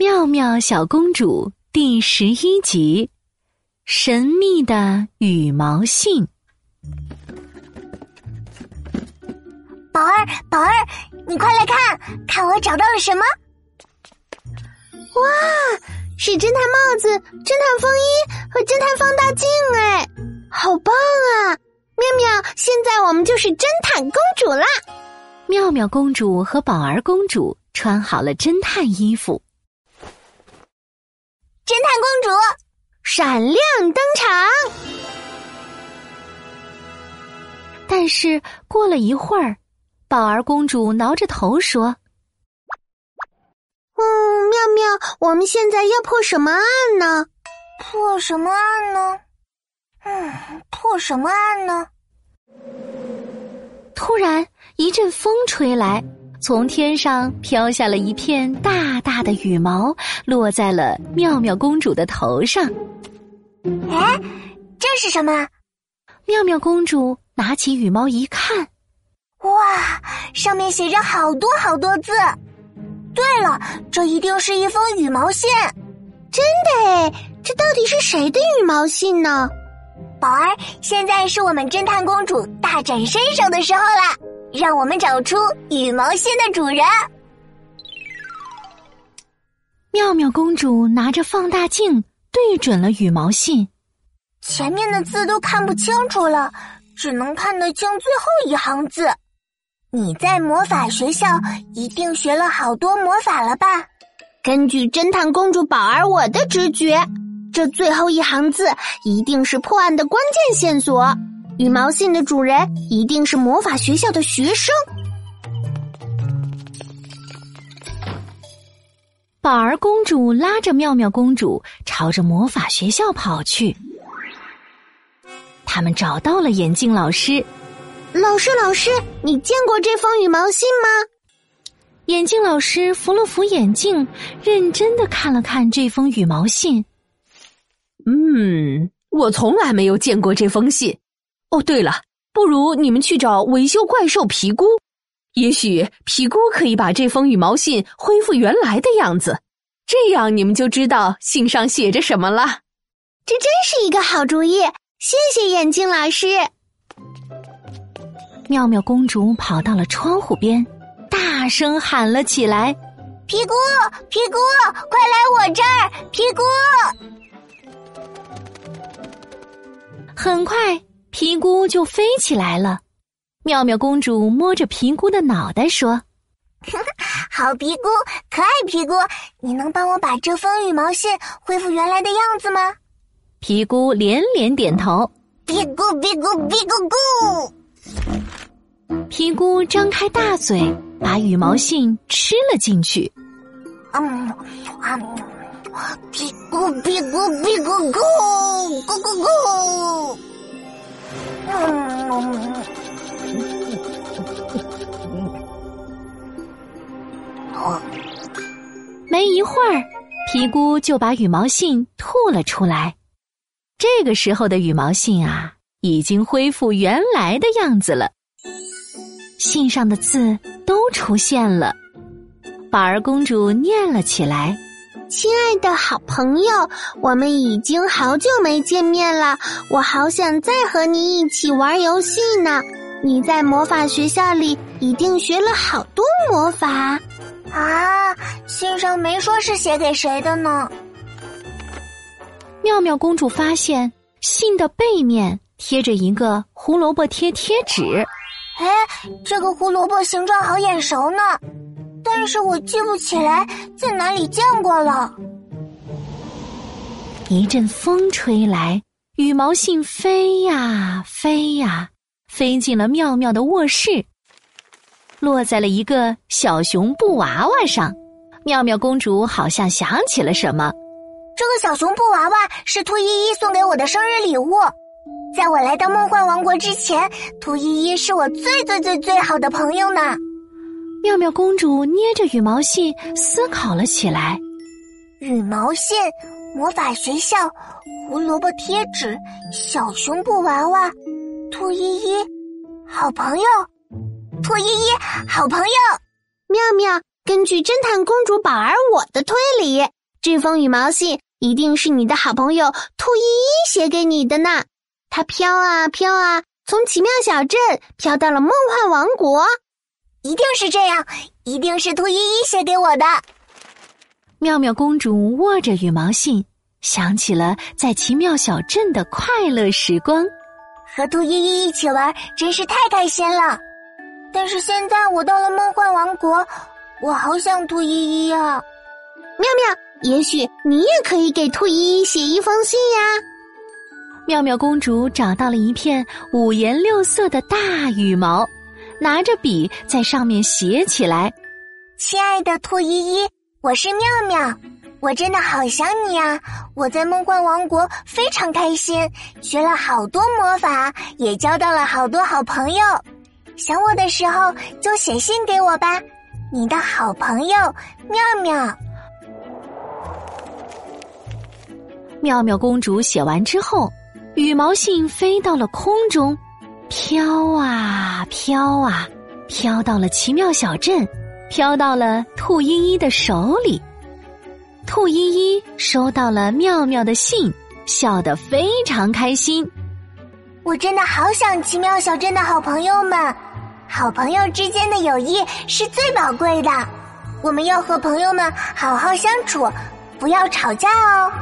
妙妙小公主第十一集：神秘的羽毛信。宝儿，宝儿，你快来看，看我找到了什么！哇，是侦探帽子、侦探风衣和侦探放大镜，哎，好棒啊！妙妙，现在我们就是侦探公主啦！妙妙公主和宝儿公主穿好了侦探衣服。侦探公主闪亮登场，但是过了一会儿，宝儿公主挠着头说：“嗯，妙妙，我们现在要破什么案呢？破什么案呢？嗯，破什么案呢？”突然一阵风吹来。从天上飘下了一片大大的羽毛，落在了妙妙公主的头上。哎，这是什么？妙妙公主拿起羽毛一看，哇，上面写着好多好多字。对了，这一定是一封羽毛信。真的哎，这到底是谁的羽毛信呢？宝儿，现在是我们侦探公主大展身手的时候了。让我们找出羽毛信的主人。妙妙公主拿着放大镜对准了羽毛信，前面的字都看不清楚了，只能看得清最后一行字。你在魔法学校一定学了好多魔法了吧？根据侦探公主宝儿我的直觉，这最后一行字一定是破案的关键线索。羽毛信的主人一定是魔法学校的学生。宝儿公主拉着妙妙公主朝着魔法学校跑去。他们找到了眼镜老师。老师，老师，你见过这封羽毛信吗？眼镜老师扶了扶眼镜，认真的看了看这封羽毛信。嗯，我从来没有见过这封信。哦，对了，不如你们去找维修怪兽皮姑，也许皮姑可以把这封羽毛信恢复原来的样子，这样你们就知道信上写着什么了。这真是一个好主意，谢谢眼镜老师。妙妙公主跑到了窗户边，大声喊了起来：“皮姑，皮姑，快来我这儿！皮姑！”很快。皮姑就飞起来了，妙妙公主摸着皮姑的脑袋说：“ 好皮姑，可爱皮姑，你能帮我把这封羽毛信恢复原来的样子吗？”皮姑连连点头。皮姑皮姑皮姑姑，皮姑张开大嘴，把羽毛信吃了进去。嗯啊，皮姑皮姑皮姑咕咕咕咕。没一会儿，皮姑就把羽毛信吐了出来。这个时候的羽毛信啊，已经恢复原来的样子了。信上的字都出现了，宝儿公主念了起来。亲爱的好朋友，我们已经好久没见面了，我好想再和你一起玩游戏呢。你在魔法学校里一定学了好多魔法啊！信上没说是写给谁的呢。妙妙公主发现信的背面贴着一个胡萝卜贴贴纸，哎，这个胡萝卜形状好眼熟呢。但是我记不起来在哪里见过了。一阵风吹来，羽毛信飞呀飞呀，飞进了妙妙的卧室，落在了一个小熊布娃娃上。妙妙公主好像想起了什么，这个小熊布娃娃是兔依依送给我的生日礼物。在我来到梦幻王国之前，兔依依是我最最最最好的朋友呢。妙妙公主捏着羽毛信思考了起来：羽毛信、魔法学校、胡萝卜贴纸、小熊布娃娃、兔依依，好朋友，兔依依，好朋友。妙妙，根据侦探公主宝儿我的推理，这封羽毛信一定是你的好朋友兔依依写给你的呢。它飘啊飘啊，从奇妙小镇飘到了梦幻王国。一定是这样，一定是兔依依写给我的。妙妙公主握着羽毛信，想起了在奇妙小镇的快乐时光，和兔依依一起玩真是太开心了。但是现在我到了梦幻王国，我好想兔依依啊！妙妙，也许你也可以给兔依依写一封信呀。妙妙公主找到了一片五颜六色的大羽毛。拿着笔在上面写起来，亲爱的兔依依，我是妙妙，我真的好想你啊！我在梦幻王国非常开心，学了好多魔法，也交到了好多好朋友。想我的时候就写信给我吧，你的好朋友妙妙。妙妙公主写完之后，羽毛信飞到了空中。飘啊飘啊，飘到了奇妙小镇，飘到了兔依依的手里。兔依依收到了妙妙的信，笑得非常开心。我真的好想奇妙小镇的好朋友们，好朋友之间的友谊是最宝贵的，我们要和朋友们好好相处，不要吵架哦。